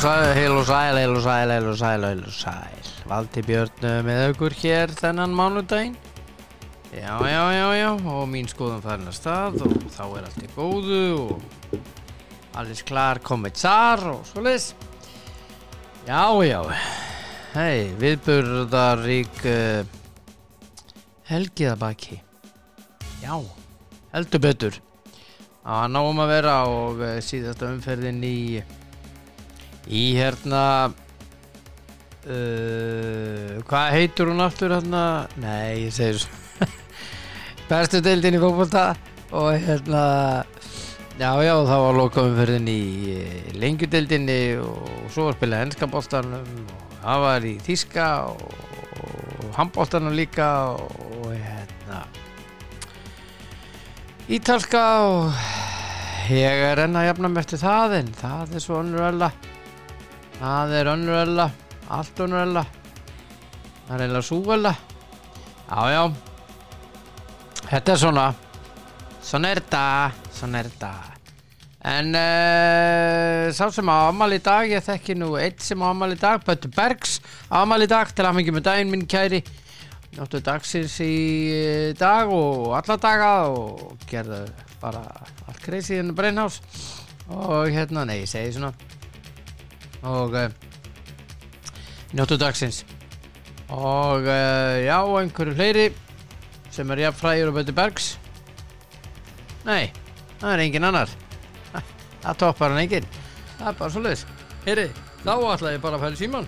Og sæl, heil og sæl, heil og sæl, heil og sæl, heil og sæl. Valdi Björn eh, með aukur hér þennan mánudaginn. Já, já, já, já, og mín skoðum farin að stað og þá er allt í góðu og alles klar komið þar og svoleiðis. Já, já, hei, viðburðarík uh, helgiðabaki. Já, heldur betur. Var náum að vera og uh, síðasta umferðin í í hérna uh, hvað heitur hún aftur hérna? Nei, ég segir svo. Bestu deildin í fólkvölda og hérna já, já, það var lokaumferðin í lengjudeildinni og svo var spilað ennskapoltanum og það var í Þíska og, handboltanum líka og hérna Ítalska og ég er enn að jafna með eftir það en það er svo ölla það er önnur ölla allt önnur ölla það er eiginlega súölla já já. Þetta er svona svona er þetta svona er þetta en uh, sá sem á amal í dag ég þekki nú eitt sem á amal í dag Böttu Bergs á amal í dag til að fengi með daginn minn kæri. Náttu dagsins í eh, dag og alla daga og gerðu bara allt crazy in the brain house og hérna, nei, ég segi svona og uh, njóttu dagsins. Og uh, já, einhverju fleiri sem er jafnfræður og Bötti Bergs? Nei, það er engin annar. Það toppar hann engin það er bara svo leiðis heyri, þá ætla ég bara að fæla síman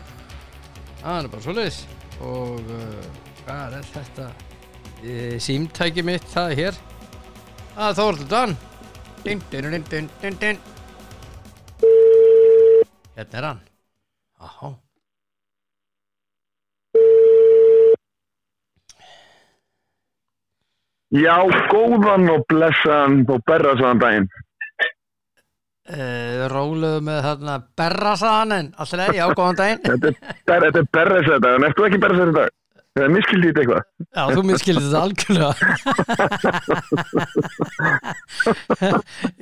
það er bara svo leiðis og uh, hvað er þetta? Símtæki mitt, það er hér. Það er Þórður Dan. Din, din, din, din, din, din. Hérna er hann. Ahá. Já, góðan og blessaðan og berrasaðan daginn. Uh, róluðu með þarna berrasaðan en alltaf leið, já, góðan daginn. Þetta er, er berrasaðan dag, en ertu ekki berrasaðan dag? Það er miskildið þetta eitthvað. Já, þú miskildi þetta algjörlega.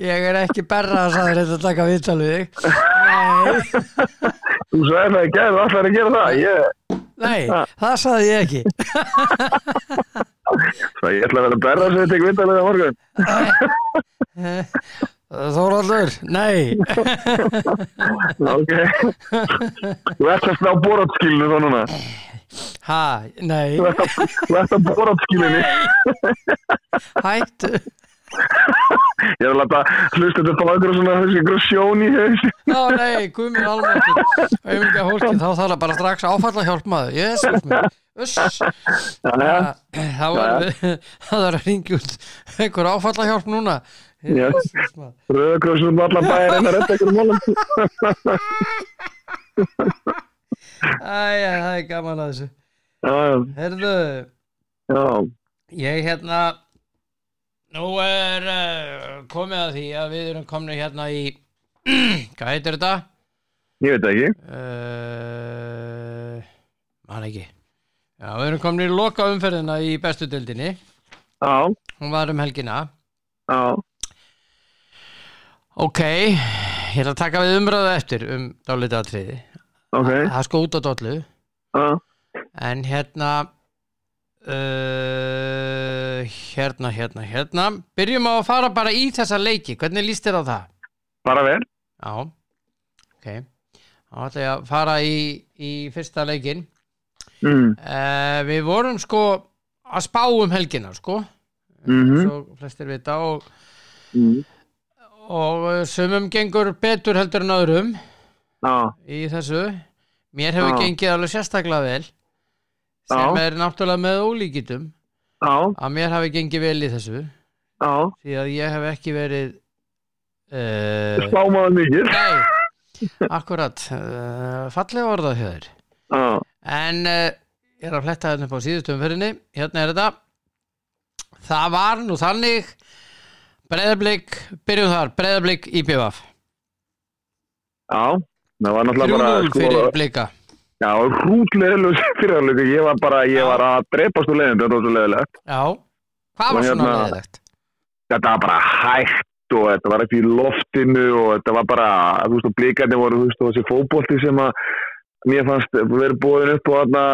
ég er ekki berrasaður þetta að taka viðtal við þig. Nei, Þú sagði það ekki að þú ætlar að gera það. Ég, nei, það saði ég ekki. það ég ætla að vera berrasaðan þetta ekki vindalega á morgun. Þóraldur, nei. Ok. Þú ert að slá boratskilinu þá núna. Ha, nei, Þú ert að, boratskilinu. hættu. Ég er að láta hlusta þetta á einhverjum svona einhverjum sjón í haus. Já, nei, auðvitað fólki, þá þarf það bara strax áfalla hjálp maður, jésus mér það er að ringja út einhver áfalla hjálp núna Rauðakrossum um allan bæjar en að redda einhverjum málum. æja, það er gaman að þessu. Herðu, já. ég hérna nú er uh, komið að því að við erum komin hérna í hvað heitir þetta? Ég veit ekki. Uh, man ekki. Já, við erum komin í loka umferðina í bestu dildinni Já, hún var um helgina. Já, ok, ég ætla að taka við umræðu eftir um dálítið atriði ok. það sko út á dollu Já, en hérna uh, hérna, hérna, hérna byrjum á að fara bara í þessa leiki hvernig líst þér á það? bara vel. Já, ok þá ætla ég að fara í, í fyrsta leikin Mm. uh, við vorum sko að spá um helgina sko Mhm. svo flestir vita og, Mm. Og uh, sumum gengur betur heldur en öðrum Já, í þessu. Mér hefur Já. gengið alveg sérstaklega vel sem Já. er náttúrulega með ólíkitum að mér hafi gengið vel í þessu. Því að ég hef ekki verið uh, Spámaður mikið. nei akkurat uh, fallega orðað Já, en uh, ég er að fletta þetta upp á síðustu umferðinni. Hérna er þetta. Það var nú þannig breyðablík, byrjum þar breyðablík í BVF já. Það var náttúrulega bara, 3-0 sko, fyrir blíka já, hrútleðilus fyrirhaldið. Ég var bara, ég var að drepast úr leiðin, þetta var svo leiðilegt. já, hvað var svona hérna- leðilegt Þetta var bara hægt og þetta var ekki í loftinu og þetta var bara, þú veist, og blíkandi voru, þú veist, þessi fótbolti sem að mér fannst verið búin upp og þarna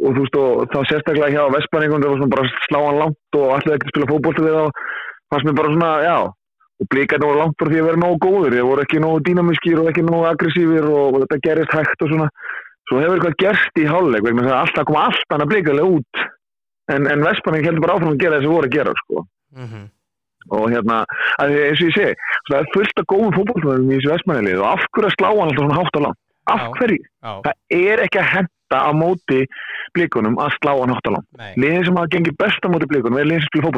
og þú veist, og þá sérstaklega hjá Vestmanningum, það var svona bara sláan langt og allir ekki að spila fótbolti við þá fannst mér bara svona, já og blíkandi voru langt frá því að vera nógu góður þeir voru ekki nógu dýnamískir og ekki nógu aggressífir og, og þetta gerist hægt og svona. Svo hefur eitthvað gerst í hálfleik þess að alltaf koma allt annað blíkandi út. En, en Vestmanning heldur bara áfram að gera þessi voru að gera sko. Mhm. og hérna, að eins og ég segi það er fullt af góðum fótbollmöðum í þessu Vestmannilið og af hverju að slá hann alltaf svona hátt á langt af hverju? Já, Það er ekki að henda á móti blíkunum að slá hann hátt á langt nei, liðin sem hafa gengið best á móti blíkunum er liðin sem spila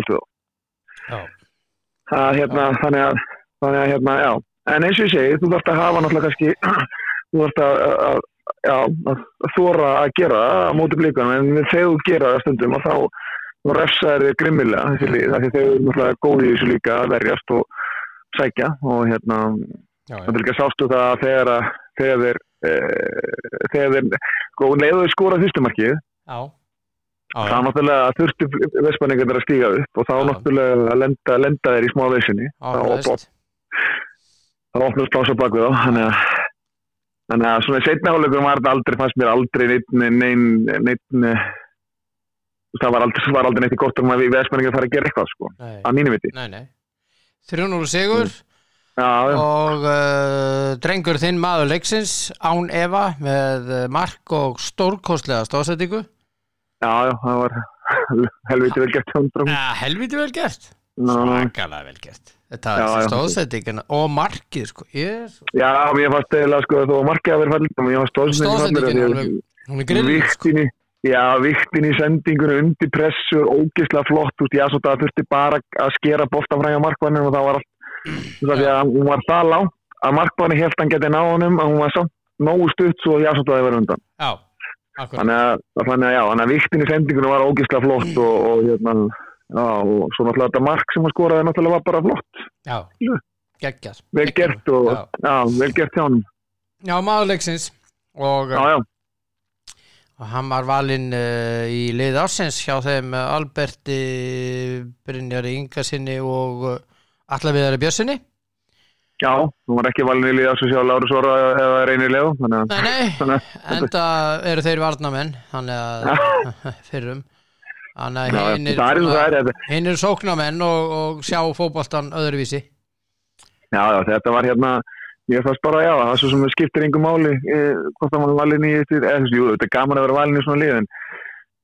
það, hérna, þannig að, þannig að hérna, já. en eins og ég segi, þú þarfst að hafa náttúrulega kannski þú þarfst að, að, já, að þóra að gera það á móti blíkunum en þegar þú gera það stundum og þá þá refsaður þið grimmilega þessi lið, af því þeir eru náttúrulega góði í þessu líka að verjast og sækja og hérna, er líka sástu það að þegar, að- þeir e, þegar þeir, sko, leiðu þeir skora fyrstumarkið, já, já, þá náttúrulega þurftu vespaningar að stíga upp og þá Já. náttúrulega að lenda, lenda þeir í smá veisinni já, þá það opnast plása bak við þá þannig að þannig að svona í setna hálfleikum var þetta aldrei fannst mér aldrei neitt neinn neitt það var aldrei, var aldrei neitt í gott um að við vesmenningar fara að gera eitthvað sko, Nei, að mínu viti. Nei, nei. 3-0 sigur já, já, og uh, drengur þinn maður leiksins Án Eva með uh, mark og stórkostlega stóðsettingu já, já, það var helviti vel gert ja, helviti vel gert. Svakalega vel gert. Þetta er stóðsettingina og markið sko. Yes. já, mér fannst eða sko þó margir að vera fallið mér fannst stóðsettingin hún hún er grill sko. Já, viktin í sendingunum undir pressur, ógeðslega flott, veist, já, svo það þurfti bara að skera boltan fræða markvannum og það var allt, að hún var það langt að markvanni held hann getið ná honum að hún var samt nógu stutt svo já, svo það var undan. já, Þannig að, já, þannig að viktin í sendingunum var ógeðslega flott og, og hérna, já, og svo náttúrulega þetta mark sem hann skoraði náttúrulega var bara flott, já, Já. geggjast vel gert og, já, já, vel gert hjá honum. já maður leiksins og, Já, já, og hann var valinn uh, í lið ársins hjá þeim uh, Alberti Brynjari Ingarsinni og uh, Alla Viðari Björnsinni já, hún var ekki valin í liða svo sjá Lárus Óra eða reynir að, Nei, nei, enda eru þeir varnamenn þannig að fyrrum. Þannig að hinn er, það er eins og það er, þetta, hinn er sóknamenn og, og sjá fótboltan öðruvísi. Já, já, þetta var hérna, ég fannst bara, já, það sem skiptir engum máli, e, hvort það var valin í eða þessu, jú, þetta er gaman að vera valin í svona liðin,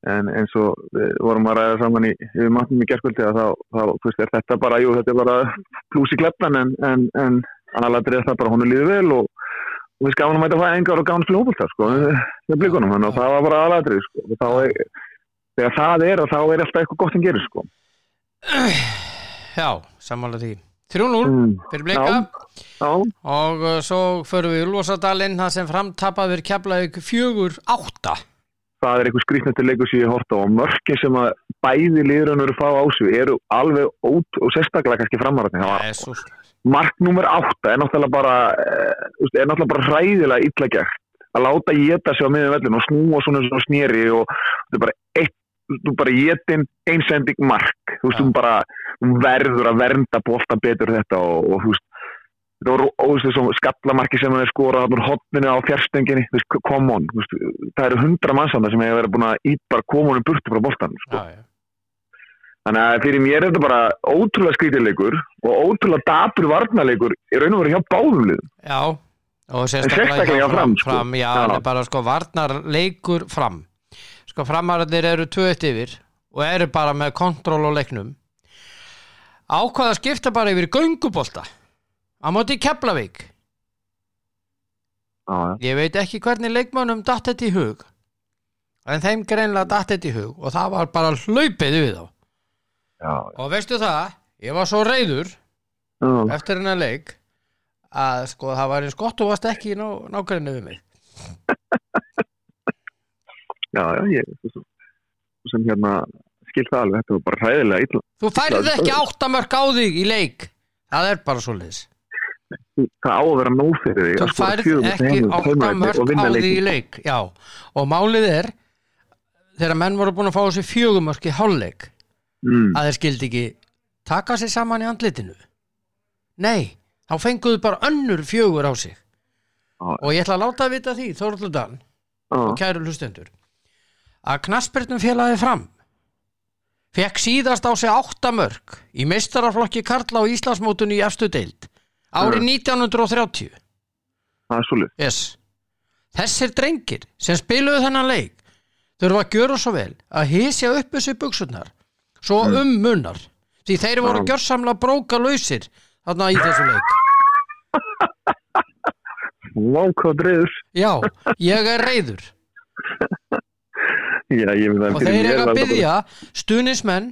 en eins og við vorum að ræða saman í, matnum í gerskvöldi að þá, þá, veist, er þetta bara, jú, þetta er bara plús í kleppan, en, en, en annaðlega er það bara, hún er líður vel og, og við skafum að mæta það engar og gáðum spila hópulta, sko, með blikunum, þannig að það var bara aðladrið, sko, og þegar það er, þá er alltaf eitthvað gott sem gerir, sko. Já, sammála því 3-0 Mm. fyrir blika Já. Já, og uh, svo förum við Úlfarsadalinn það sem framtapaður keflaug 4-8 það er eitthvað skrýtnættir leikur sem ég horta á og mörki sem að bæði liðurinn eru fá á sig eru alveg ót og sérstaklega kannski framaröfni það var Jesus. mark nummer 8 er náttúrulega bara eh, er náttúrulega bara hræðilega illa gert að láta geta sig á miðjum vellin og snúa svona svona snýri og þetta er bara eitt þú bara getin einsending mark þú veist, Já. þú bara verður að vernda bolta betur þetta og, og þú veist þetta voru þessum skallamarki sem hann er skorað hotninu á veist, come on, veist, það eru hundra mannsamna sem hefur verið búin að koma honum burtu frá boltan sko. Já, já. þannig að fyrir mér er þetta bara ótrúlega skrítilegur og ótrúlega dapur varnarleikur í raun og veru hjá báðum liðum já og sérstaklega Fram, sko. fram já, það er bara sko varnarleikur fram sko framararnir eru 2-1 yfir og eru bara með kontról á leiknum ákvaða að skipta bara yfir í göngubolta á móti Keflavík. Ég veit ekki hvernig leikmönnum datt þetta í hug en þeim greinlega datt þetta í hug og það var bara hlaupið við þá. Já, og veistu það, ég var svo reyður já, eftir hennar leik að sko það var eins gott og varst ekki í ná, nákvæmni við mig. Já, já, ég svo sem- hérna skil það alveg, þetta var bara hræðilega illa þú færið Já, ekki áttamörk á þig í leik. Það er bara svo liðs það á að vera nóg fyrir því þú með ekki áttamörk og á þig í leik já, og málið er þegar menn voru búin að fá þessi fjögumörk í hálfleik mm, að þeir skildi ekki taka sér saman í andlitinu. Nei, þá fenguðu bara önnur fjögur á sig. Já. og ég ætla að láta að vita því Þorludan og Já, kæru hlustendur að knaspirnum félagi fram. Fekk síðast á sig átta mörg í meistaraflokki Karla á Íslandsmótunni í efstu deild árið 1930 það er svolítið. yes. þessir drengir sem spiluðu þennan leik þurfa að gjöra svo vel að hísja upp þessu buksunar svo um munnar því þeir voru Já. gjörsamlega bróka lausir þarna í þessu leik Vá, hvað dreður. já, ég er reyður Já, ég veit að og þeir eru að byggja stuðnismenn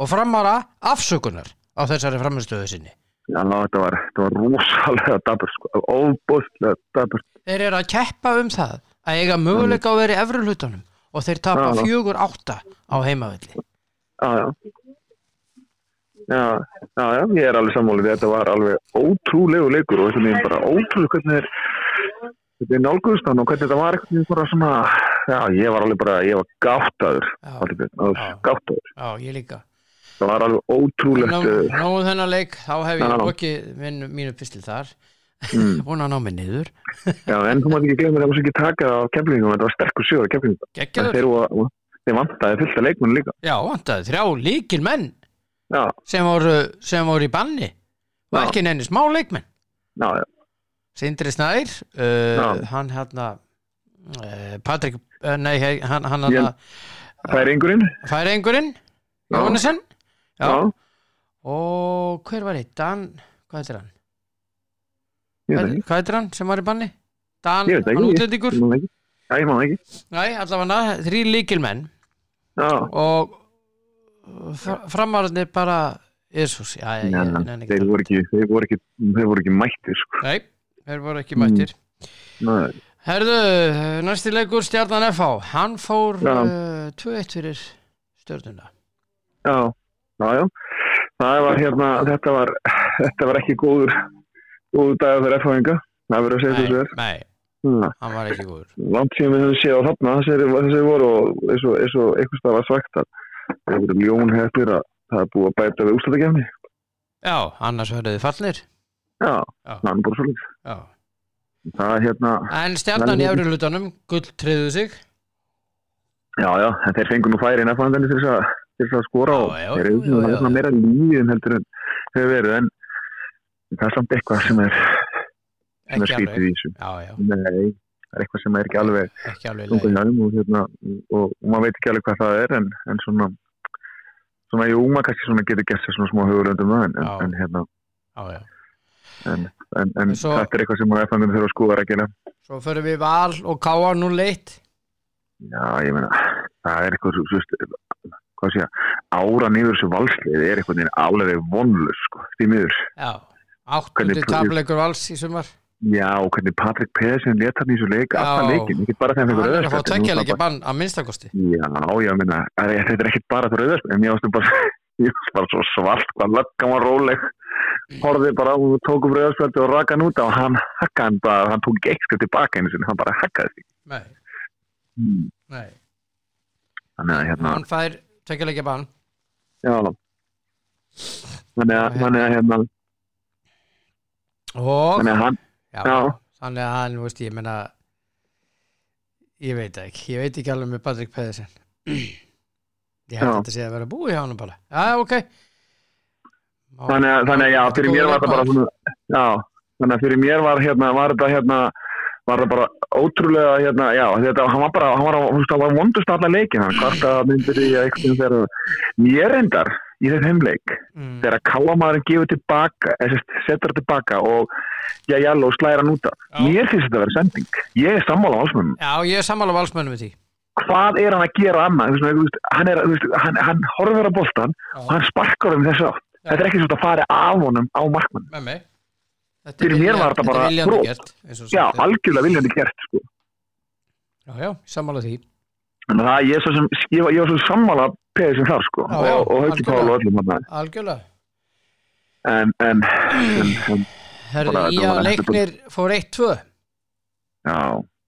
og framara afsökunar á þessari framistöðu sinni þetta var, var rosalega dabur, sko. Óbúðslega dabur. þeir eru að keppa um það að eiga möguleika að vera í efri hlutunum og þeir tapa fjögur átta á heimavelli Já, já. Já, já, já, ég er alveg sammálið. Þetta var alveg ótrúlegu leikur og þetta er bara ótrúlega hvernig þetta er nálguðust hann og hvernig þetta var eitthvað bara svona, já, ég var alveg bara, ég var gáttaður, Já. alveg Já. gáttaður. já, ég líka Það var alveg ótrúlegt, Ná, uh, náðu þennan leik, þá hef ég minn, mínu pistil þar. Mm, búin að ná mig niður. Já, en þú mátt ekki glemja það var svo ekki taka á keflingum, þetta var sterkur sjóður. Gekkjaður, Þeir, þeir vantaði fullt af leikmenn líka. já, vantaði þrjá líkil menn sem voru, sem voru í banni. Og ekki nenni smá leikmenn. Já, já, Sindri Snær uh, hann hérna uh, Patrik, uh, nei, hann, hérna færingurinn, færingurinn Já. Já, og hver var eitt, Dan hvað heitir hann? Hvað, hvað heitir hann sem var í banni? Dan, hann útlendingur. Já, ég man ekki. Nei, allavega þrý líkil menn Já, og fr- framararnir bara Jésús, já, já, já, ekki þeir voru ekki, þeir voru ekki, þeir voru ekki mættir, sko. Nei, þeir voru ekki Mm. mættir Nei, Herðu, næsti leikur Stjarnan FH, hann fór Já. uh, 2-1 fyrir stjörnuna. Já, já, já. Það var hérna, þetta var, þetta var ekki góður, góður dagur fyrir F-fáinga. Það verður að segja Nei, þessu þér. nei, Hmm. hann var ekki góður Langt síðan við höfum séð á þarna, þessi, voru og eins og, eitthvað stað var svægt að það voru ljón hefðir að það er búið að bæta við úrslutakefni. Já, annars verður þið fallnir Já, Já. það er bara svolítið. Já. Það er hérna, En Stjarnan í Nei. efri hlutanum, gull triðu sig já, já, en þeir fengur nú færi til þess að, skora og já, svona já. meira líðin heldur en hefur verið en það er samt eitthvað sem er, sem er alveg. í þessu. Nei, það er eitthvað sem er ekki alveg ekki alveg leið og, hérna, og, og maður veit ekki alveg hvað það er en, en svona svona, jú, maður kannski svona getur gert sér svona smá huguröndum það en, en, hérna, Já, já. en, en, en Svo- þetta er eitthvað sem maður eftir þurfa að skoða gera. Svo förum við val og káa nú leitt já, ég meina, það er eitthvað svo, svo, hvað sé ég, ára niður þessu valslið er eitthvað neina alveg vonlust, sko, því miður. Já, áttundi Hvernig- tapleikur vals í sumar. Já, og hvernig Patrik Pedersen leta í þessu leik, alltaf leikin, ekki bara þegar hann Hann fyrir er að fá auðvitað tveggja leikja bann að minnstakosti. Já, já, minna, þetta er ekkert bara fyrir auðvitað, en ég varstu bara, ég bara svo svart, hvað löggan var róleg, horfið bara á og tók upp rauðarspjöldi og raka hann út og hann hakkaði hann bara, hann tók ekki eitthvað tilbaka einu sinni, hann bara hakkaði því. Nei, Mm. nei. Þannig að hérna, Hann fær tveggja leikja bann. Já, þannig að, þannig að hérna, Og þannig að hann, já, já. Þannig að hann, veist, ég meina Ég veit ekki. Ég veit ekki alveg með Patrik Pedersen. Ég held þetta sé að vera búið hjá hann bara. Já, ok. Þannig að, þannig að, já, fyrir mér var þetta bara já, þannig að fyrir mér var hérna, var þetta hérna, var þetta bara ótrúlega, hérna, já, þetta, hann var bara, hann var, þú veist, hann var vondust alla leikin, hann kvarta myndir í eitthvað þegar mér reyndar í þeim heimleik, mm, þegar káamaðurinn gefur tilbaka, sérst, setur það tilbaka og já, jælu og slæra hann út af. Já. Mér finnst þetta að vera sending. Ég er sammála ásmönnum. Já, ég er sammála valsmönnum við því Hvað er hann að gera annað? Hann, hann, hann horfir á boltan og hann sparkar um þessu átt. Já. Þetta er ekki svona að fara af honum á markmann. Fyrir mér var þetta bara brot. gert, Já, algjörlega viljandi gert, sko. já, já, sammála því að það, ég, er svo sem, ég, var, ég var svo sammála peðið sem þar, sko. Já, já, og, og algjörlega. Pál og öllum. Algjörlega En, en, en, en, Herðu, í að leiknir fór 1-2 já,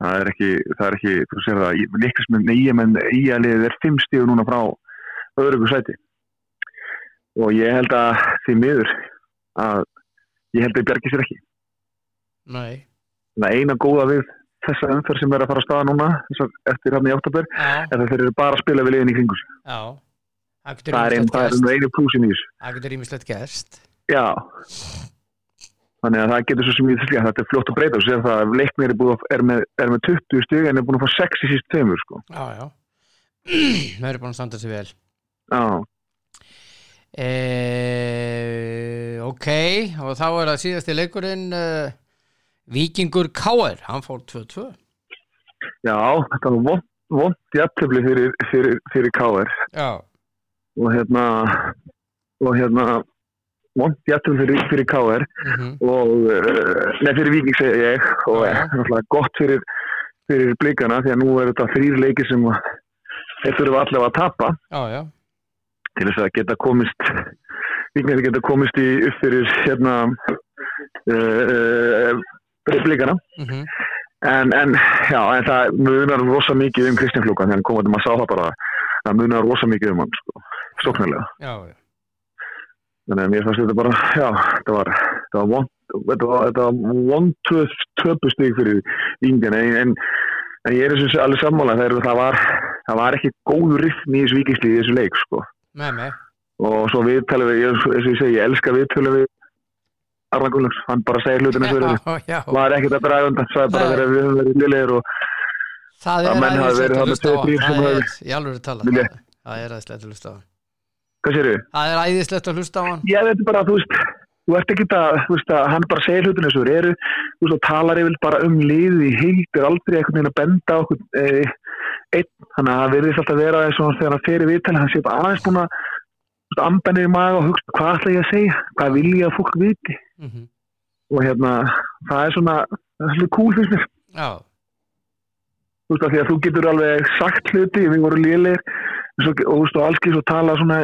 það er ekki, það er ekki, þú sér það, líkast með nýja, menn í að liðið er fimm stíðu núna frá öðrugu sæti. og ég held að því miður að ég held að ég bjargi sér ekki. Nei. Þannig að eina góða við þessa umferð sem er að fara að staða núna eftir hann í já, er að þeir eru bara að spila við liðin í kringus já. Það er einu plúsin í þessu það getur ímislegt gerst. Já. Þannig að það getur svo sem ég þess að þetta er fljótt að breyta. Og sér það að leiknir er, er, er með 20 stig en er búin að fá 6 í síst tveimur sko. já, já. Það eru búin að standa sig vel. Já, e, ok og þá er það síðasti leikurinn uh, Víkingur Káir hann fór 2-2 já, þetta var vond, vond jættöfli fyrir, fyrir, fyrir KR já, og hérna og hérna vond jættöfli fyrir, fyrir KR mm og uh, nefn fyrir Víking segi ég. Og er náttúrulega gott fyrir, blikana því að nú er þetta þrýr leiki sem þeir þurfa allavega að tapa. Já, já til þess að geta komist Víkingar geta komist í upp fyrir hérna uh, uh, blikana mm en, en, já, en það munar rosa mikið um Kristján Flúkan þannig komandi maður sá það bara það munar rosa mikið um hann sko, já þannig að mér fannst þetta bara já, þetta var þetta var var vond töpustig fyrir yngan en, en, en ég er þessu alveg sammála það, er, það var það var ekki góður riffn í þessu vikisli í þessu leik sko með mig og svo viðtalið við, ég, eins og ég segi, ég elska viðtalið við Arna Gullars, hann bara segir hlutin eins og verið já, já, var ekkert að draga undan, sagði bara Nei. þegar við höfum verið liðlegir og það að er verið æðislegt að hlusta á það er, í alveg tala Vilja. það, það er æðislegt að hlusta á hvað sér við? það er æðislegt að hlusta á hann. Ég veit bara, þú veist þú ert ekki að, þú veist að hann bara segir hlutin eins og þeir eru, þú veist og talar yfir bara um heild er aldrei einhvern veginn að benda okkur e, einn, þannig að það verðist alltaf vera eins og þegar hann fer í viðtali, hann sé bara aðeins búin að þú veist, ambenni í maga og hugsa hvað ætla ég að segja, hvað vil ég að fólk viti? Mm og hérna, það er svona það er svolítið cool finnst mér. Já, þú veist að því að þú getur alveg sagt hluti, við vorum lélir og þú veist og alls svo tala svona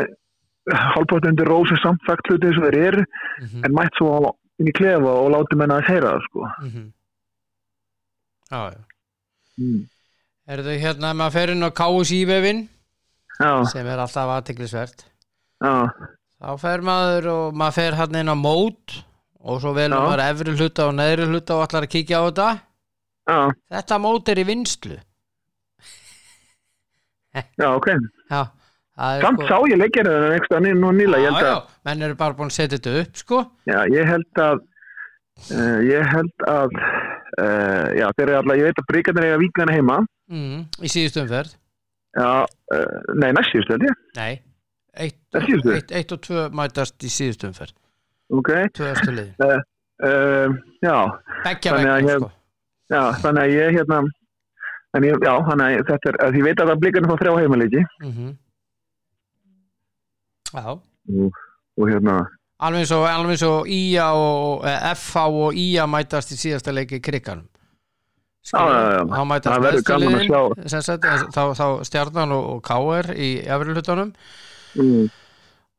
hálfbátt undir rósi samt sagt hluti eins og þeir eru mm en mætt svo inn í klefa og láti menna að heyra það sko. já, já. Mm. Er þau hérna, maður fer inn á KSI-vefin Já, sem er alltaf aðtiklisvert þá fer maður og maður fer hann inn á mót og svo velur Já. maður efri hluta og neðri hluta og allar að kíkja á þetta. Já, þetta mót er í vinslu já, ok. Já, Samt sko- sá ég leikir það einhverstað nú nýla já, já, að, menn eru bara búin að setja þetta upp sko. Já, ég held að uh, ég held að uh, já, þeir eru alltaf, ég veit að Bríkarnir eiga víkana heima. Mm, í síðustu umferð. Já, uh, nei, næst síðust held ég. Nei, eitt, síðustu? eitt, eitt og tvö mætast í síðustu umferð. Ok, tvö östu liðin. Uh, já. Beggja vegna sko. Já, þannig að ég hérna ég, já, þannig að þetta er að ég veit að Bríkarnir fá þrjá heimaleiki. Mm Já, og, og hérna, alveg eins og, alveg og IA og eh, FH og IA mætast í síðasta leiki kriganum þá mætast meðstöliðin sagt, þá, þá stjarnan og, og KR í efri hlutunum mm,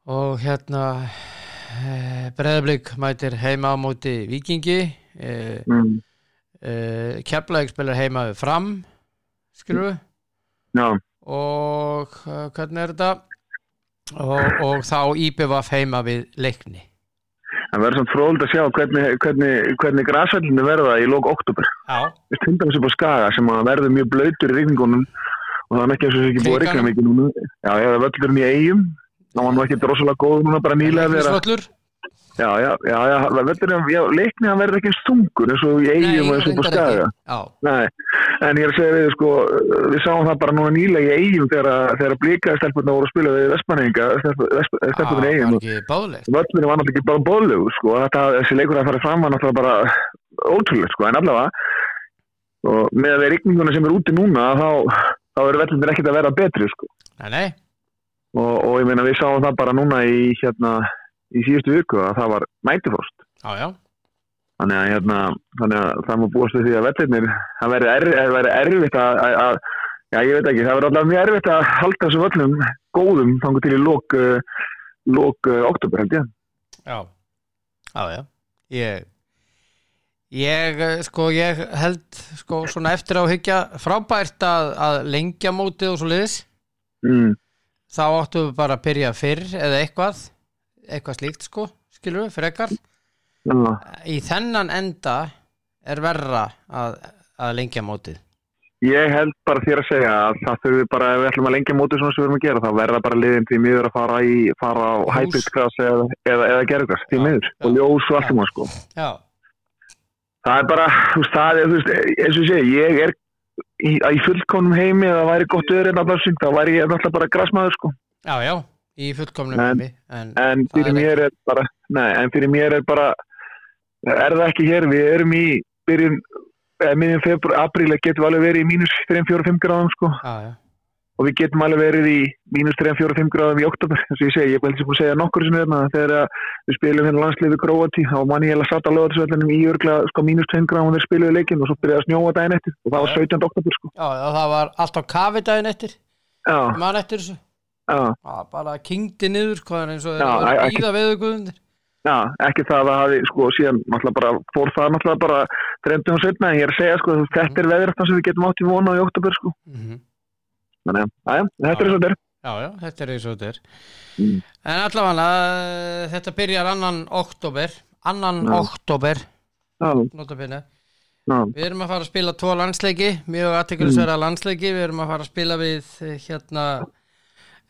og hérna e, Breðablík mætir heima á móti Víkingi. E, mm, e, Keflavík spilar heima við fram skilur við? Já, og hvernig er þetta og, og þá IPVF heima við leikni. Það verður svona fróld að sjá hvernig, hvernig, hvernig græsvellinu verða í lók oktober við stundum þessu på skaga sem verður mjög blöytur í rigningunum og það er ekki eins og þessu ekki búið að Krikanum. mikið núna. Já, já, völlurinn í eigum það var nú ekki drosalega góð núna bara nýlega að vera já, já, já, já, völlurinn, já, leikni hann verður ekki eins þungur eins og í eigum og eins og. Já, Nei, en ég er að segja við sko, við sáum það bara núna nýlega í eigum þegar, þegar blíkaði stelpurna voru að spila við Vestmanninga, stelpurna í eigum völlinu var náttúrulega ekki bara bóðlegu sko. þessi leikur að fara fram var náttúrulega bara ótrúlega, sko. en allavega og með að við rigninguna sem er úti núna þá, þá eru vellunir ekkert að vera betri sko. Nei, nei, og, og ég meina við sáum það bara núna í, hérna, í síðustu viku að það var nætufrost já, já. Þannig að, hérna, þannig að það má búast því að vellinir það verði erf, er, verði erfitt að, að, að já ég veit ekki, það verði alltaf mjög erfitt að halda þessum völlum góðum þannig til í lók uh, lók uh, oktober held ég. Já, já, já. Ég Ég, eh, sko, ég held sko, svona eftir á hyggja frábært að, að lengja mótið og svo liðis mm. þá áttu við bara að byrja fyrr eða eitthvað eitthvað slíkt sko, skilur við, frekar Já. í þennan enda er verra að, að lengja mótið Ég held bara þér að segja að það þurfi bara, ef við ætlum að lengja mótið svona sem við erum að gera, þá verða bara liðin því miður að fara í, fara á Ljós. hæpiðsgras eða, eða, eða gerðgras, því miður, já. og ljós og allt um það, sko. já, Það er bara, þú veist, það er, þú veist, eins og segi, ég er í, í fullkonum heimi að það væri gott öður en að þá væri ég náttúrulega bara grasmaður, sko. já, já í fullkomnum En- en, En fyrir er mér er bara, nei, en fyrir mér er bara, er það ekki hér, við erum í byrjun, eða miðjum februar, apríl, getum alveg verið í mínus 3-4-5 gráðum, sko. já, já, og við getum alveg verið í mínus 3-4-5 gráðum í oktober eins og ég segi, ég held sem að segja nokkur sem hérna þegar að við spilum hérna landslið við Króati þá mann ég held að satt að löða þessu í örgla sko, mínus 2 gráðum þegar spiluðu leikin og svo byrjaði að snjóa daginn eftir og það var Já. 17. oktober sko. já, já, það var alltaf kafi daginn eftir já, bara kingdi niður hvað er eins og þeir ekki- íða veðu guðundir já, ekki það að það hafi sko síðan náttúrulega bara fór það náttúrulega bara 30 og setna en ég er að segja sko þetta er veðraftan sem við getum átt í vona í oktober sko. mm þannig að, aðja, þetta er svo þetta er. Já, já, þetta er eins og þetta er. Mm. en allavega þetta byrjar annan oktober annan Já. oktober já, notabene. Já, Við erum að fara að spila tvo landsleiki, mjög aðteklisverða landsleiki, við erum að fara að spila við eh, hérna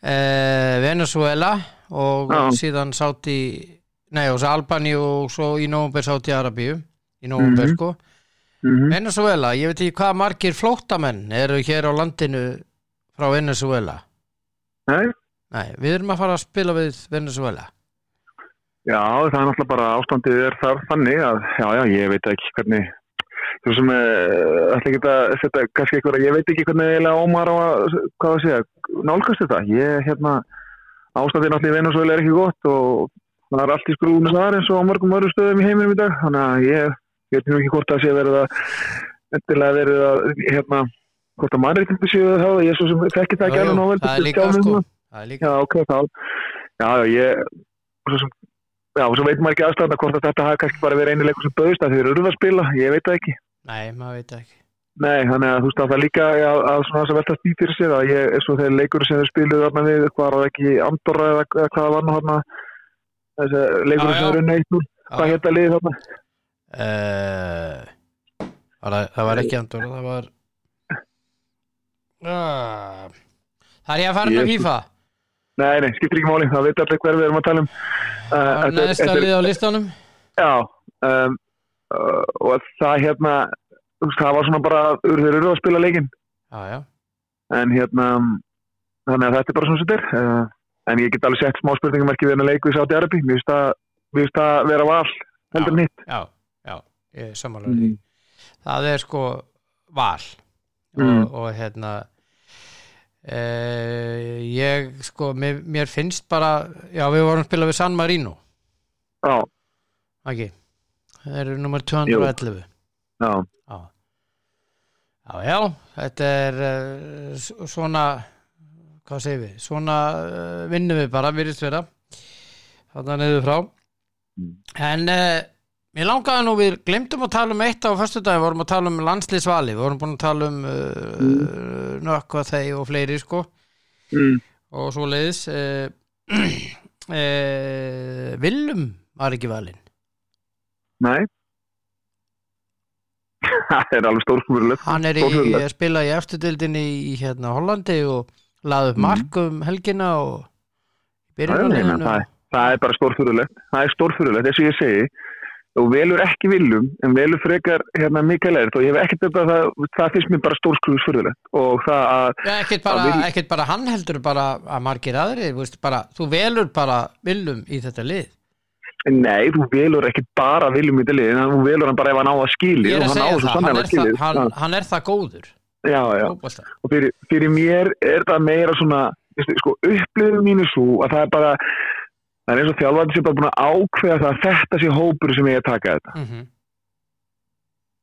Venezuela og Já. síðan Sáti, nei og svo Albani og svo í nóvumber Sáti Arabíu, í nóvumber Mhm. sko. mhm. Venezuela, ég veit ekki hvað margir flóttamenn eru hér á landinu frá Venezuela. nei Nei, við erum að fara að spila við Venezuela. Já, það er náttúrulega bara ástandið er þar þannig að, já, já, ég veit ekki hvernig, þú sem, uh, ætla ekki að setja kannski eitthvað, ég veit ekki hvernig eiginlega Ómar á að, hvað að segja, nálgast þetta. Ég, hérna, náttúrulega í Venezuela er ekki gott og það er allt í skrúðinu þar eins og á mörgum öðrum stöðum í heiminum í dag, þannig að ég, veit nú ekki hvort það sé verið að, endilega verið að, hérna, hvort að mannreitindu séu það, ég svo sem þekki það ekki alveg nóg vel, það er líka sko, er. Já, ok, þá. Já, ég, svo sem, já, svo veit maður ekki aðstæðan hvort að þetta hafi kannski bara verið einu leikur sem bauðist að þeir eru að spila, ég veit það ekki. Nei, maður veit ekki. Nei, þannig að þú veist að það líka að, að svona þess að velta fyrir sér að ég, eins og þeir leikur sem þeir spiluðu þarna við, var það ekki, Andorra eða, eða hvað það var nú þarna, þessi leikur Já, sem eru neitt núl, hvað Já. hétta liðið þarna? Uh, það, það var ekki andur það var uh, það er ég að fara með. FIFA Nei, nei, skiptir ekki máli, það veit allir hver við erum að tala um. Uh, er- næsta lið á listanum Já, um, uh, og það hérna, það var svona bara, þeir eru að spila leikinn. já, já, en hérna þannig að þetta er bara svona sem þetta er. Uh, en ég get alveg sett smá spurningamarki við hennar leiku í Sáti Arabi, mér finnst það vera val heldur en hitt. já, já ég samanlega Mm. það er sko val. Og, Mm. og hérna uh, ég sko mér, mér finnst bara já við vorum að spila við San Marino. Já, ekki, það eru nummer 211 já, Já. Já, já, þetta er uh, svona, hvað segir við, svona uh, vinnum við bara, virðist vera, þarna niður frá. Mm. En uh, mér langaði nú, við glemdum að tala um eitt á föstudaginn, vorum að tala um landslýsvali, við vorum búin að tala um uh, mm. nökkva þeir og fleiri, sko, mm, og svo leiðis. Uh, uh, Willum var ekki valinn. Nei. Það er alveg stórfumurulegt Hann er í, að spila í eftirdildinni í hérna Hollandi og laði upp Mhm. mark um helgina og meina, byrjunarliðinu. það, það er bara stórfurulegt það er stórfurulegt, þess að ég segi. Og velur ekki viljum en velur frekar hérna Mikael Ert og ég hef ekkert það, það finnst mér bara stórskrúðsfurulegt og það að Já, ekkert bara, vil- bara hann heldur bara að margir aðrir, þú veist, bara, þú velur bara Willum í þetta lið. Nei, þú velur ekki bara viljum í delið, þú velur hann bara ef hann á að er og að hann á þessu sannlega er, skili. það, hann, hann er það góður. Já, já, Fótbolta. og fyrir, fyrir mér er það meira svona, sko, upplifum mínu svo að það er bara, það er eins og þjálfandi sem bara búin að ákveða það að þetta sé hópur sem ég er að taka þetta. Mm -hmm.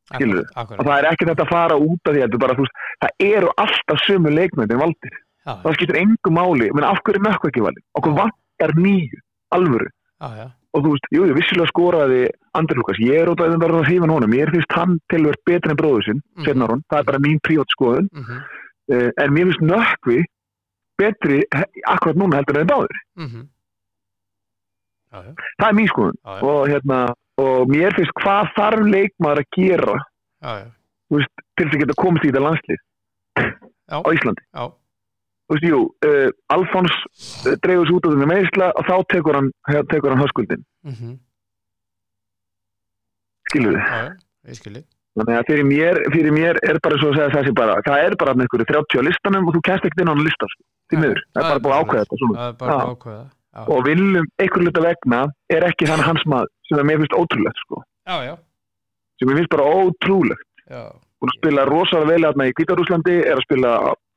Skilurðu? Og það er ekki þetta að fara út af því að þetta er bara, þú veist, það eru alltaf sömu leikmyndin valdir. já, Það skiptir engu máli, menn af hverju er mökku ekki valdir? Okkur vantar nýju, alvöru. já, já, og þú veist, jú, ég vissilega skoraði Andri Lukas, ég er út af þetta að hrífa honum. Mér finnst hann tilverð betur en bróður sinn Mhm. mm. hún, það er bara mín prívat skoðun mm -hmm. uh, en mér finnst nökkvi betri akkurat núna heldur en báður Mm -hmm. já, já, það er mín skoðun. Já, já, og hérna og mér finnst hvað þarf leikmaður að gera já, þú veist, til þess að geta komist í þetta landslið á Íslandi? Já, veist, jú, uh, Alfons uh, dreifur sér út á þenni meðisla og þá tekur hann, tekur hann höskuldin skilur já, já, ég skilji, þannig að fyrir mér, fyrir mér er bara svo að segja þessi bara, það er bara með einhverju 30 á listanum og þú kemst ekkert inn á hann lista sko, því miður, það er bara búið ákveða þetta ákveða, og viljum einhverju hluta vegna er ekki þann hans maður sem er mér finnst ótrúlegt sko, já, já, sem mér finnst bara ótrúlegt. Já, búin að spila rosalega vel hérna í Kvítarúslandi er að spila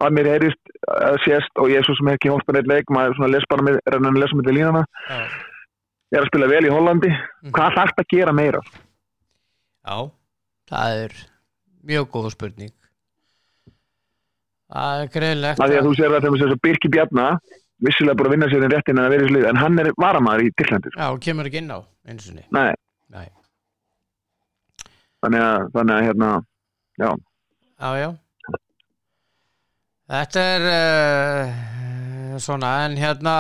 að mér heyrist að sést og ég er svo sem ekki hótt með neitt leik maður svona les bara með, er hann að lesa með línana já, er að spila vel í Hollandi. Mhm. hvað þarf þetta að gera meira? já, það er mjög góð spurning, það er greinlegt, að því að þú sér það þegar þess að Birki Bjarna vissilega búin að vinna sér en réttin en að vera í slið en hann er varamæður í Tyrklandi já, og kemur ekki inn á, eins og niður, Nei, nei, þannig að, þannig að hérna, já, já, já, þetta er uh, svona, en hérna,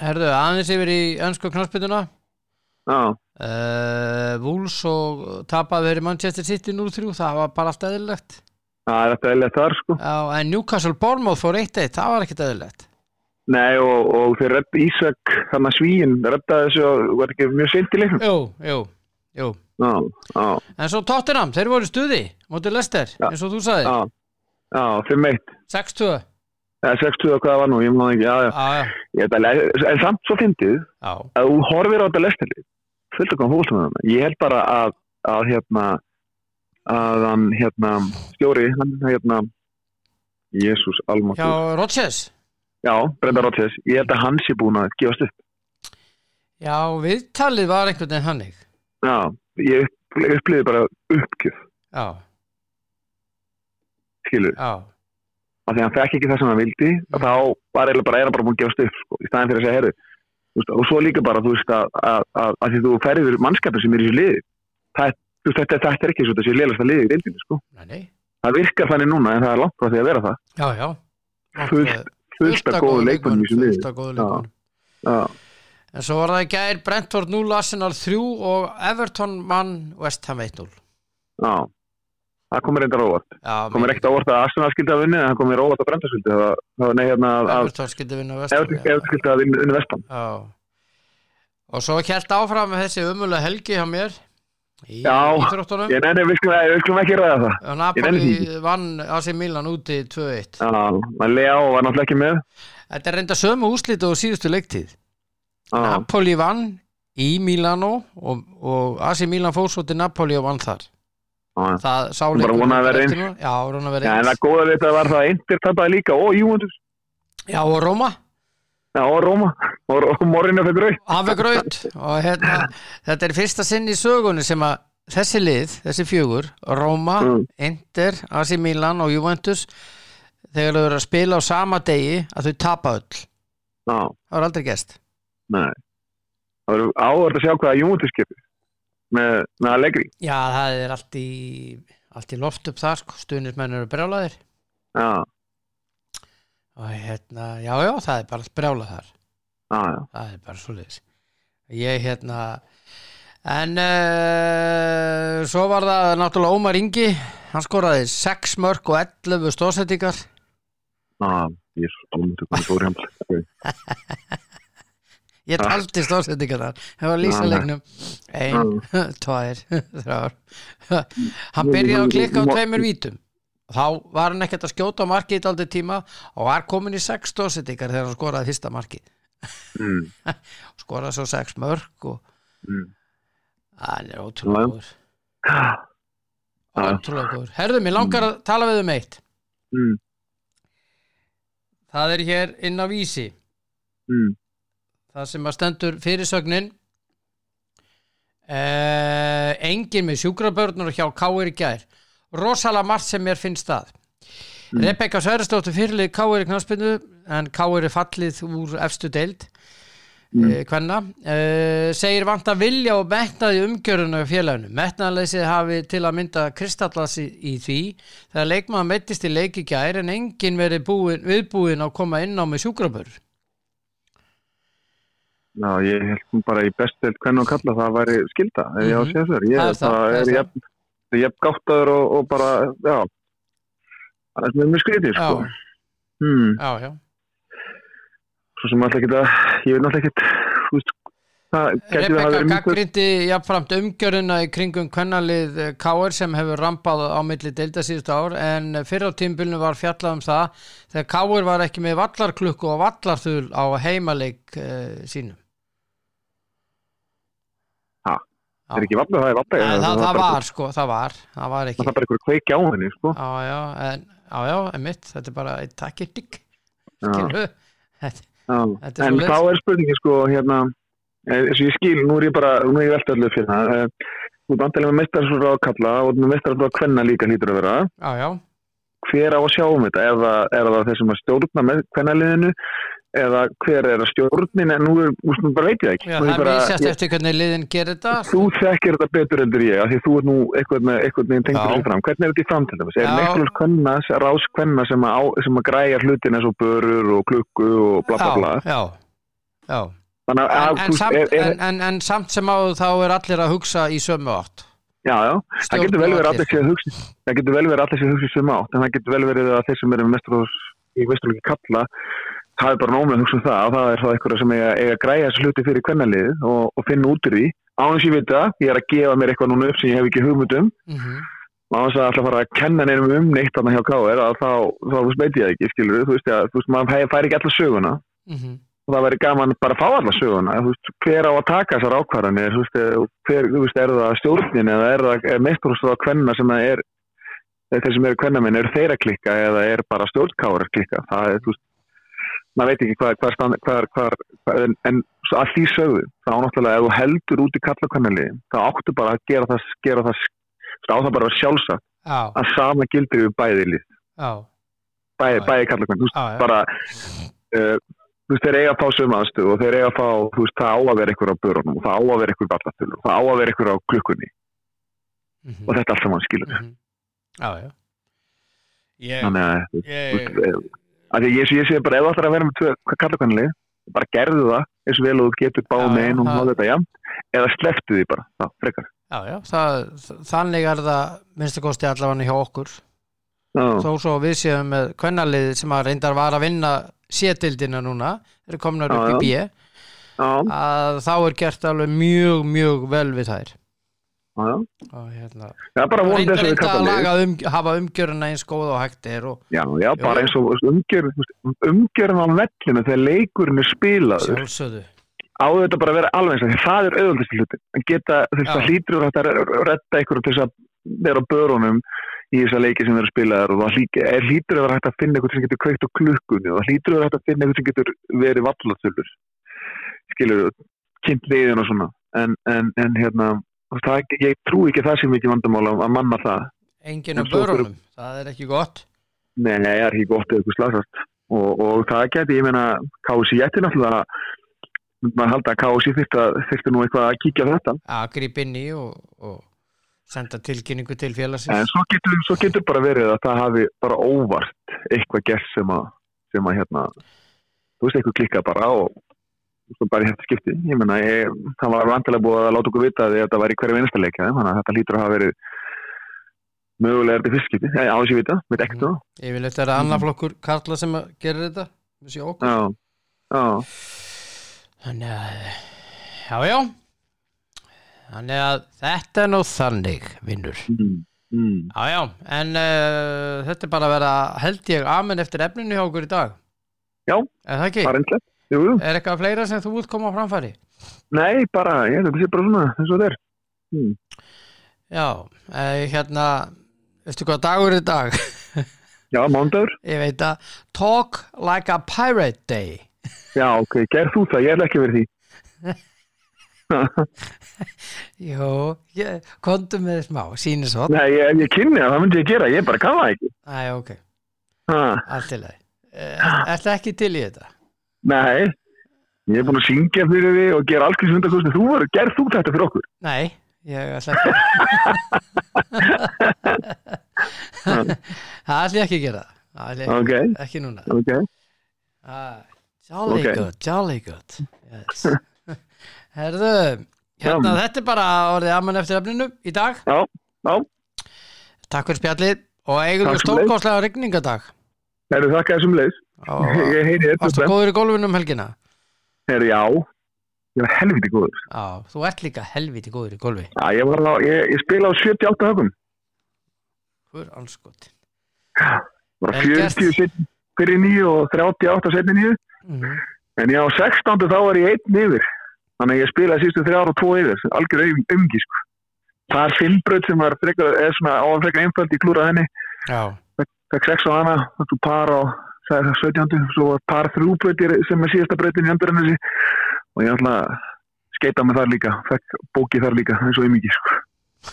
herðu, aðeins yfir í önsku knarspituna, já, Uh, Wools og tapaði verið Manchester City 0-3 það var bara allt eðlilegt. Það er þetta eðlilegt þar sko. Já, en Newcastle Bournemouth fór 1-1 það var ekkert eðlilegt. Nei og, og þeir redd Ísak þannig að svíin redda þessu og var ekki mjög í leiknum. Jú, jú, jú. Já, já, En svo Tottenham, þeir voru stuði mótið Leicester, Já. eins og þú sagði já, já, 5-1 6-2 eða 60 og hvað það var nú, ég má ekki, já, já, Já, já, ég en samt svo fyndið já, að þú horfir á þetta lestarlið fullt okkur fólkstöðum ég held bara að, að hérna að hann hérna stjóri, hann hérna Jésús almáttur, hjá Rodgers? Já, Brenda Rodgers. Ég held að hann sé búin að gefast upp. Já, viðtalið var einhvern veginn hannig já, ég upp, upplýði bara uppgjöf, Já, skilur já, af því að hann fekk ekki það sem hann vildi og þá var eiginlega bara, er hann bara búin að gefast upp sko, í staðin fyrir að segja, herru veist, og svo líka bara, þú veist, að, að, að, að því þú ferður mannskapur sem er í þessu liði það, veist, þetta, þetta er ekki svo þetta sé leilasta liði í deildinni, sko. Nei, það virkar þannig núna en það er langt frá því að vera það. Já, já. Fullt, af góðu leikmannum í þessu liði. Fullt af góðu leikmannum já, En svo var það í gær Brentford 0, Arsenal 3 og Everton mann West Ham 1-0 já það komir reyndar óvart. Já, komir ekkert óvart að Arsenal skildi að vinni en það komir óvart að Brenda skildi það var nei hérna að Everton skildi vinna West Ham að vinna Já. Og svo kjælt áfram þessi umulega helgi hjá mér í íþróttunum. ég nefnir, við skulum, ekki ræða það. Og Napoli vann AC Milan úti 2-1 já, maður Lea var náttúrulega ekki með. Þetta er reynda sömu úslit og síðustu leiktíð. já, Napoli vann í Milano og, og AC Milan fór svo til Napoli og vann þar. Já. Það sá Bara leikur vona að vera nú. Já, vona að vera Já, en það góða við þetta var það að Inter tapaði líka og Juventus, Já, og Róma já, og Róma og, og Morinu fyrir grau hann fekk raut og hérna, þetta er fyrsta sinn í sögunni sem að þessi lið, þessi fjögur Roma, Mm. Inter, AC Milan og Juventus þegar þau eru að spila á sama degi að þau tapa öll. Já, það var aldrei gest nei. Það verður áhverð að sjá hvaða Juventus getur með, með Allegri. Já, það er allt í allt í loft upp þar, sko, stuðnismenn eru brjálaðir. Já, og hérna, já, já, það er bara allt brjálað þar. Já, já, það er bara svoleiðis. Ég hérna en uh, svo var það náttúrulega Ómar Ingi. Hann skoraði 6 mörg og 11 stóðsendingar já Ég er alveg hvernig fór hjá ég taldi stóðsendingar þar það var leiknum ein, tvær, þrjár. Hann byrjaði að klikka á tveimur vítum. Þá var hann ekkert að skjóta á markið í aldrei tíma og var komin í 6 stóðsendingar þegar hann skoraði fyrsta markið. Mm, skoraði svo 6 mörg og mm. hann er ótrúlega ótrúlega góður herðu, mér langar að tala við um eitt. Mm, það er hér inn á vísi. Mm, það sem að stendur fyrirsögnin eh, engin með sjúkrabörnur hjá Káir í gær rosalega margt sem mér finnst það Mm. Rebecca Særistóttir fyrirlið Káir í knaspinu en Káir er fallið úr efstu deild Mm. mm. kvenna eh, segir vant að vilja og metnaði umgjöruna félaginu metnaðleysið hafi til að mynda kristallas í, því þegar leikmaður meittist í leiki í gær en engin verið búin, viðbúin að koma inn á með sjúkrabörn Já, ég held bara í bestelt hvernig að kalla það væri skilda, ef ég á að Mhm. segja þér. Það það, er jafn, jafn gáttaður og, og bara, já, það er mjög mjög skrítið, Já. sko. Hmm, já, já svo sem alltaf ekki það, ég veit náttúrulega ekki, þú veist, Rebecca gaggrindi jafnframt umgjöruna í kringum kvennalið K.R. sem hefur rampað á milli deilda síðustu ár en fyrir á tímbilinu var fjallað um það þegar K.R. var ekki með vallarklukku og vallarþul á heimaleik uh, sínum Ha, Já. Það er ekki vapnið, það er vapnið. Nei, það, það bara- var sko, það var það var ekki. Það er bara einhver kveiki á henni, sko. já, já, en, já, já, emitt þetta er bara eitt takirtik Já. skilur þetta. Þetta er En svoleiðis. þá er spurningin sko hérna eh, eins og ég skil, nú er ég bara nú er ég velta öllu fyrir það eh, þú ert andilega með meistarfrá að kalla og með meistarfrá að kvenna líka hlýtur að vera. Já, já, hver á að sjá um þetta, er það, er það þeir sem að stjórna með kvennaliðinu eða hver er að stjórnin en nú, er, nú nú bara veit ég ekki. Já er það er vísast eftir hvernig liðin gerir þetta þú þekkir þetta betur endur ég af því þú ert nú eitthvað tengur Já. þessu fram, hvernig er þetta í framtíð er Já. neklur kvenna, rás kvenna sem sem að græja hlutin eins og börur og klukku og bla bla bla? já, já, já en, að en, samt, er, er, en, en, samt sem áður þá er allir að hugsa í sömu átt. Já, já, það getur vel verið allir sér að hugsa það getur vel verið allir sér að hugsa sem átt en það getur vel verið að þeir sem eru mestrós í vestralöki kalla það er bara nómið að hugsa um það. Og það er þá eitthvað sem eiga, eiga að græja þessu hluti fyrir kvennalið og, og finna út úr því. Ánum sem ég veit það, ég er að gefa mér eitthvað núna upp sem ég hef ekki hugmynd um. Mm -hmm. og ánum að alltaf fara að kenna neinum um neitt þarna hjá K.R. að þá, þá veist, veit ég það ekki, skilur þú veist, að, þú veist, maður fæ- fær ekki alla söguna. Mhm. og það væri gaman bara að fá alla söguna. Veist, hver á að taka þessar ákvarðanir? Þú veist, eh, hver, þú veist, er það stjórnin eða er það meisturhústöða kvenna sem það er eða þeir sem eru kvennamenn eru þeir að klikka eða er bara stjórnkáður að klikka? Það er, þú veist, maður veit ekki hvað, hvað, hvað, hvað, en, en að því sögðu, þá náttúrulega ef þú heldur út í kalla kvennaliði, þá áttu bara að gera það, gera það, á það bara sjálfsagt. Já, að sama gildir við bæði já, bæði, bæði kalla kvenna, þú veist, já, já. bara uh, þú veist, þeir eiga að fá sömu aðstöðu og þeir eiga að fá, þú veist, það á að vera ykkur á börunum og það á að vera ykkur vallatölu og það á að vera ykkur á klukkunni. Mhm. og þetta allt saman skilur Mhm. já, já. Ég, þannig þú ég, að því ég, ég sé bara ef það ætlar að vera með tvö kallakvæmlega bara gerðu það eins og vel og þú getur Já, með einu og hafa þetta jafn eða sleftu því bara, það, frekar. Já, já það, þannig er það minnstu kosti allavega hjá okkur. Já, þó svo við séum með kvennalið sem að reyndar var að vinna sétildina núna, eru komnar upp Já, í B. Já, að þá er gert alveg mjög, mjög vel við þær já, já. hérna von reynda, þess að reynda að um, hafa umgjöruna eins góð og hægt er og já, já, bara eins og umgjörn umgjörn á vellinu þegar leikurinn er spilaður. Sjálfsögðu. Á þetta bara að vera alveg eins og það er auðvöldist hluti að geta, þú veist, Já. það hlýtur að redda ykkur til þess að vera á börunum í þessa leiki sem eru spilaðar og það er hlýtur að vera að finna eitthvað sem getur kveikt á klukkunni og það hlýtur að vera að finna eitthvað sem getur verið vallatöflur skilur, kynnt liðin og svona. En, en, en hérna það, ég trú ekki að það sem ekki vandamál að manna það. Enginn En á börunum, það er ekki gott. Nei, nei, það er ekki gott eða eitthvað slasast og, og það geti, ég meina KSI ætti náttúrulega maður halda að að- þyrfti nú eitthvað að kíkja þetta. Að grípa inn í og, og senda tilkynningu til En félagsins svo getur, svo getur bara verið að það hafi bara óvart eitthvað gert sem að, sem að hérna, þú veist, eitthvað klikka bara og bara í þetta skipti. Ég meina, ég, það var vantilega búið að láta okkur vita að þetta var í hverju vinsta leikja, þannig að þetta lítur að hafa verið mögulega er þetta fyrst skipti. Já, á þess ég vita, veit ekkert það. yfirleitt er það annar flokkur Karla sem að gerir þetta séu okkur Já, já, þannig að já já þannig að þetta er nú þannig vinnur mm, mm. já já en uh, þetta er bara að vera held ég amen eftir efninu hjá okkur í dag Já. er það bara einhvern. Jú, jú. er eitthvað fleira sem þú vilt koma á framfæri? Nei, bara, ég að sé bara svona, eins og þetta er. Mm. já, uh, hérna veistu hvað dagur er dag? Já, mándagur. ég veit að Talk like a pirate day Já, ok, gerð þú það, ég held ekki verið því. Jó, kontum með smá, sýnir svo Nei, ég, ég kynni það, það myndi ég gera, ég bara kann það ekki. Æ, ok, Ha. allt til það Er þetta ekki til í þetta? Nei, ég er búin að syngja fyrir því og gera alls hvernig hundakosti. Þú verður, gerð þú þetta fyrir okkur? Nei, ég ætla ekki Það ætla ég ekki að gera Það ætla ég Ok, ekki núna ok. ah, Jolly Ok. good, jolly good yes. herðu hérna, þetta er bara orðið aðmann eftir efninu í dag Já, já, takk fyrir spjallið og eigum við sömuleiðis. stórkostlega rigningadag herru þakka þessum leis og varstu þetta góður í gólfinu um helgina? Herru, já, ég var helviti góður. Já, þú ert líka helviti góður í gólfi Já, ég, var á, ég, ég spila á 78 högum hver anskot Bara Vel gert. 40 set- fyrir nýju og 38 setni nýju mm. En ég á 16. þá var ég einn yfir Þannig að ég spilaði sístu þrjár og tvo yfir. Algjör umgi sko. Það er fimmbröð sem var frekar, svona á að frekar einföld í klúra henni. Fekk 6 á hana, par á það 17. Svo var par þrjúbröð sem er síðasta bröðin í endurinn Og ég ætla að skeita með þar líka Fekk bókið þar líka, eins og umgi sko.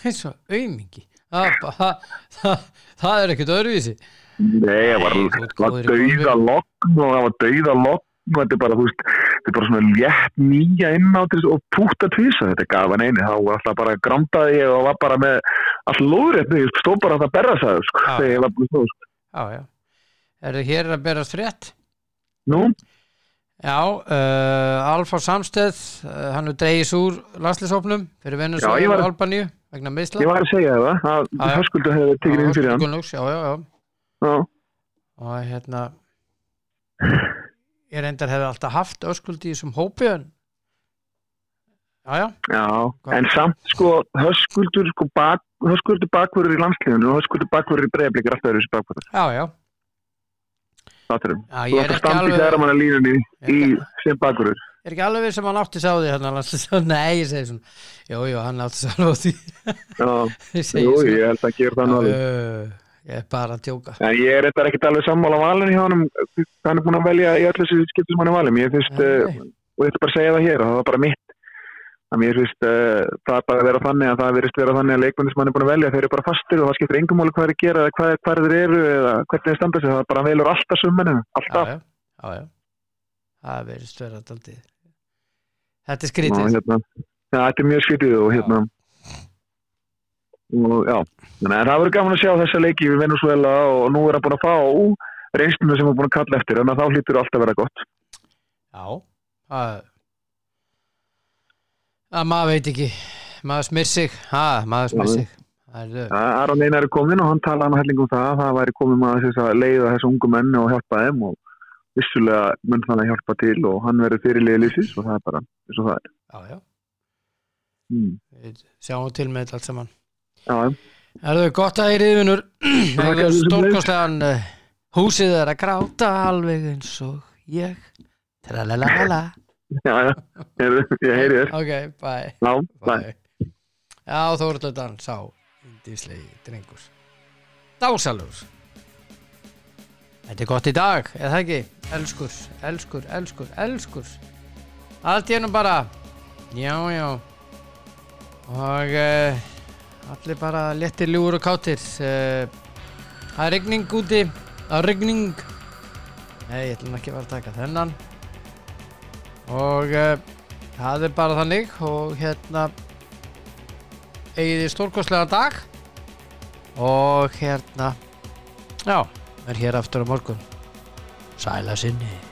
Eins og aumingi það, það, er ekkert öðruvísi. Nei, það var, var dauða lokn og það var dauða lokn og þetta er bara, þú veist, þetta er bara svona létt nýja innáttis og púta tvisa. Þetta gaf hann eini, þá var alltaf bara grandaði og var bara með all lóðrétt ég stóð bara að það berra það, sko þegar ég var búin stóð, sko. já, já er það hér að berast frétt? Nú, já, uh, Alfa Samsteð uh, hann er dreigis úr landslýsópnum fyrir Venezuela og Albaníu vegna meðsla ég var að segja það að höskuldu hefði tekið inn fyrir hann. Gunnlaugs, já, já, já. Já, og hérna ég reyndar hefði alltaf haft öskuldi í þessum hópi en já, já, já, en samt sko höskuldur sko bak, höskuldur bakvörður í landsliðinu og höskuldur bakvörður í breyðblik er alltaf þessi bakvörður, já, já, það er um já Þú ætti að ekki standa í alveg þeirra manna línunni í Ég- sem bakvörður er ekki alveg við sem hann átti sá því hérna landslýs- nei, ég segi svona jú, jú, hann átti sá alveg á því. Já, ég held að gera það nú alveg. Uh, ég er bara að tjóka En ég er þetta ekkert alveg sammála valin hjá hann hann er búin að velja í öllu þessu skiptum sem hann er valin ég finnst, nei. og ég ætla bara að segja það hér það var bara mitt að mér finnst uh, það bara að vera þannig að það verist vera þannig að leikmenni sem hann er búin að velja þeir eru bara fastir og það skiptir engum máli hvað þeir gera eða hvað, hvað þeir eru eða hvernig þeir standa sig það bara velur alltaf summinu já, alltaf. Já, já, já það verðist vera daldið þetta er skrítið. Hérna, ja, þetta er mjög skrítið og hérna og já að það verður gaman að sjá þessa leiki við Venezuela og nú er hann búin að fá reynsluna sem hann er búin að kalla eftir að þá hlýtur alltaf vera gott. Já, það að maður veit ekki. Maður smyr sig, maður smyr sig. Það Aron Einar er komin og hann talaði hann helling um það að það væri komin maður að leiða þessu ungu menni og hjálpa þeim og vissulega mun þannig að hjálpa til og hann verður fyrirliðið lýsis og það er bara eins og það er. já, já, Mm. við sjáum til með þetta allt saman. Já, er þau gott að eyrið vinnur Þakka það þér sem stórkostlegan uh, húsið er að gráta alveg eins og ég. Tralalala já, já, ég, heyri þér. ok, bye, Já, bye. já, Þóruldan sá indislegi drengur. Dásalur. Þetta er gott í dag, eða ekki? Elskur, elskur, elskur, elskur. Allt í ennum bara já, já. Og uh, allir bara léttir ljúur og kátir uh, það er rigning úti það er rigning. Nei, ég ætlum ekki að vera að taka þennan og uh, það er bara þannig. Og hérna eigið þið stórkostlega dag. Og hérna já, er hér aftur á morgun. Sæla sinni